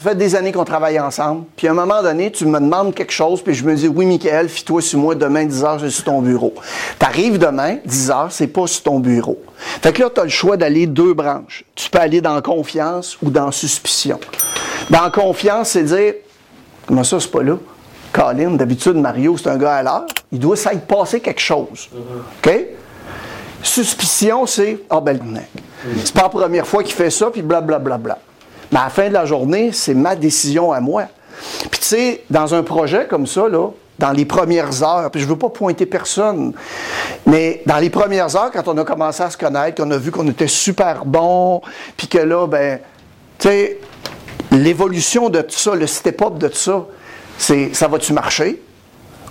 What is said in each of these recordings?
Ça fait des années qu'on travaille ensemble, puis à un moment donné, tu me demandes quelque chose, puis je me dis, oui, Michael, fie-toi sur moi, demain, 10 heures, je suis sur ton bureau. Tu arrives demain, 10 heures, c'est pas sur ton bureau. Fait que là, tu as le choix d'aller deux branches. Tu peux aller dans confiance ou dans suspicion. Dans confiance, c'est dire, comment ça, c'est pas là? Colin, d'habitude, Mario, c'est un gars à l'heure. Il doit s'être passé quelque chose. OK? Suspicion, c'est, ah ben, c'est pas la première fois qu'il fait ça, puis blablabla. Bla, bla, bla. Mais à la fin de la journée, c'est ma décision à moi. Puis tu sais, dans un projet comme ça, là, dans les premières heures, puis je ne veux pas pointer personne, mais dans les premières heures, quand on a commencé à se connaître, qu'on a vu qu'on était super bon, puis que là, ben, tu sais, l'évolution de tout ça, le step-up de tout ça, c'est ça va-tu marcher?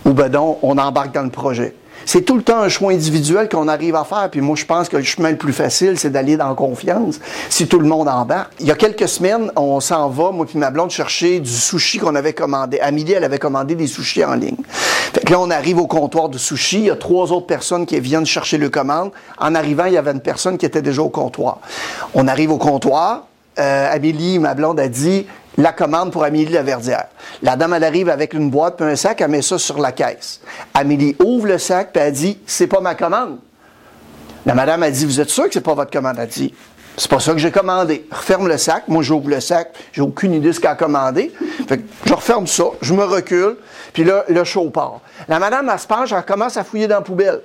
Ou ben non, on embarque dans le projet? C'est tout le temps un choix individuel qu'on arrive à faire. Puis moi, je pense que le chemin le plus facile, c'est d'aller dans confiance, si tout le monde embarque. Il y a quelques semaines, on s'en va, moi puis ma blonde, chercher du sushi qu'on avait commandé. Amélie, elle avait commandé des sushis en ligne. Fait que là, on arrive au comptoir de sushi. Il y a trois autres personnes qui viennent chercher le commande. En arrivant, il y avait une personne qui était déjà au comptoir. On arrive au comptoir. Euh, Amélie, ma blonde, a dit la commande pour Amélie Laverdière. La dame, elle arrive avec une boîte puis un sac, elle met ça sur la caisse. Amélie ouvre le sac puis elle dit C'est pas ma commande. La madame a dit Vous êtes sûr que c'est pas votre commande? Elle dit C'est pas ça que j'ai commandé. Referme le sac. Moi, j'ouvre le sac. J'ai aucune idée de ce qu'elle a commandé. Fait je referme ça, je me recule, puis là, le show part. La madame, elle se penche, elle commence à fouiller dans la poubelle.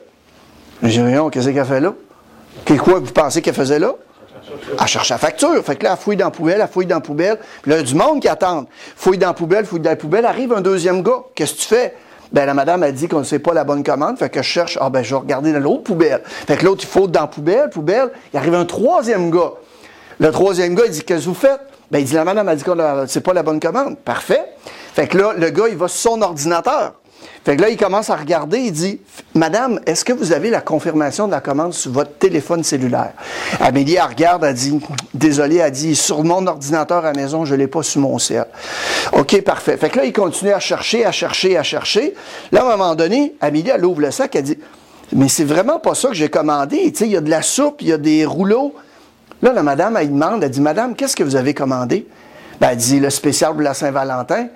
Je dis qu'est-ce qu'elle fait là? Qu'est quoi vous pensez qu'elle faisait là? Elle cherche la facture. Fait que là, elle fouille dans la poubelle, elle fouille dans la poubelle. Puis là, il y a du monde qui attend. Fouille dans la poubelle, fouille dans la poubelle. Arrive un deuxième gars. Qu'est-ce que tu fais? Ben, la madame a dit qu'on ne sait pas la bonne commande. Fait que je cherche. Ah, ben, je vais regarder dans l'autre poubelle. Fait que l'autre, il faut dans la poubelle, poubelle. Il arrive un troisième gars. Le troisième gars, il dit Qu'est-ce que vous faites? Ben, il dit La madame a dit qu'on ne sait pas la bonne commande. Parfait. Fait que là, le gars, il va sur son ordinateur. Fait que là, il commence à regarder, il dit Madame, est-ce que vous avez la confirmation de la commande sur votre téléphone cellulaire? Amélie, elle regarde, elle dit Désolé, elle dit Sur mon ordinateur à maison, je ne l'ai pas sur mon ciel. OK, parfait. Fait que là, il continue à chercher, à chercher, à chercher. Là, à un moment donné, Amélie, elle ouvre le sac, elle dit Mais c'est vraiment pas ça que j'ai commandé. Il y a de la soupe, il y a des rouleaux. Là, la madame, elle demande, elle dit Madame, qu'est-ce que vous avez commandé? Ben, Elle dit Le spécial pour la Saint-Valentin.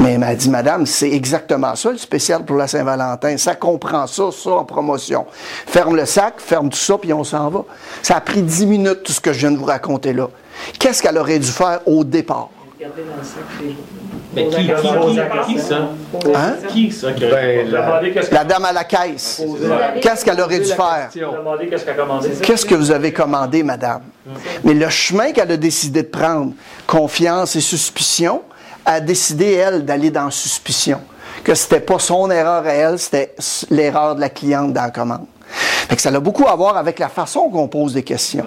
Mais elle m'a dit, Madame, c'est exactement ça, le spécial pour la Saint-Valentin. Ça comprend ça, ça en promotion. Ferme le sac, ferme tout ça, puis on s'en va. Ça a pris dix minutes, tout ce que je viens de vous raconter là. Qu'est-ce qu'elle aurait dû faire au départ? Regardez dans le sac Mais qui, qui, qui, qui, ça? Hein? Qui ça? que- Ben, la- La dame à la caisse. Qu'est-ce qu'elle aurait dû faire? Demandez qu'est-ce qu'elle a commandé. Qu'est-ce que vous avez commandé, madame? Mais le chemin qu'elle a décidé de prendre, confiance et suspicion, a décidé, elle, d'aller dans suspicion. Que c'était pas son erreur à elle, c'était l'erreur de la cliente dans la commande. Fait que ça a beaucoup à voir avec la façon qu'on pose des questions.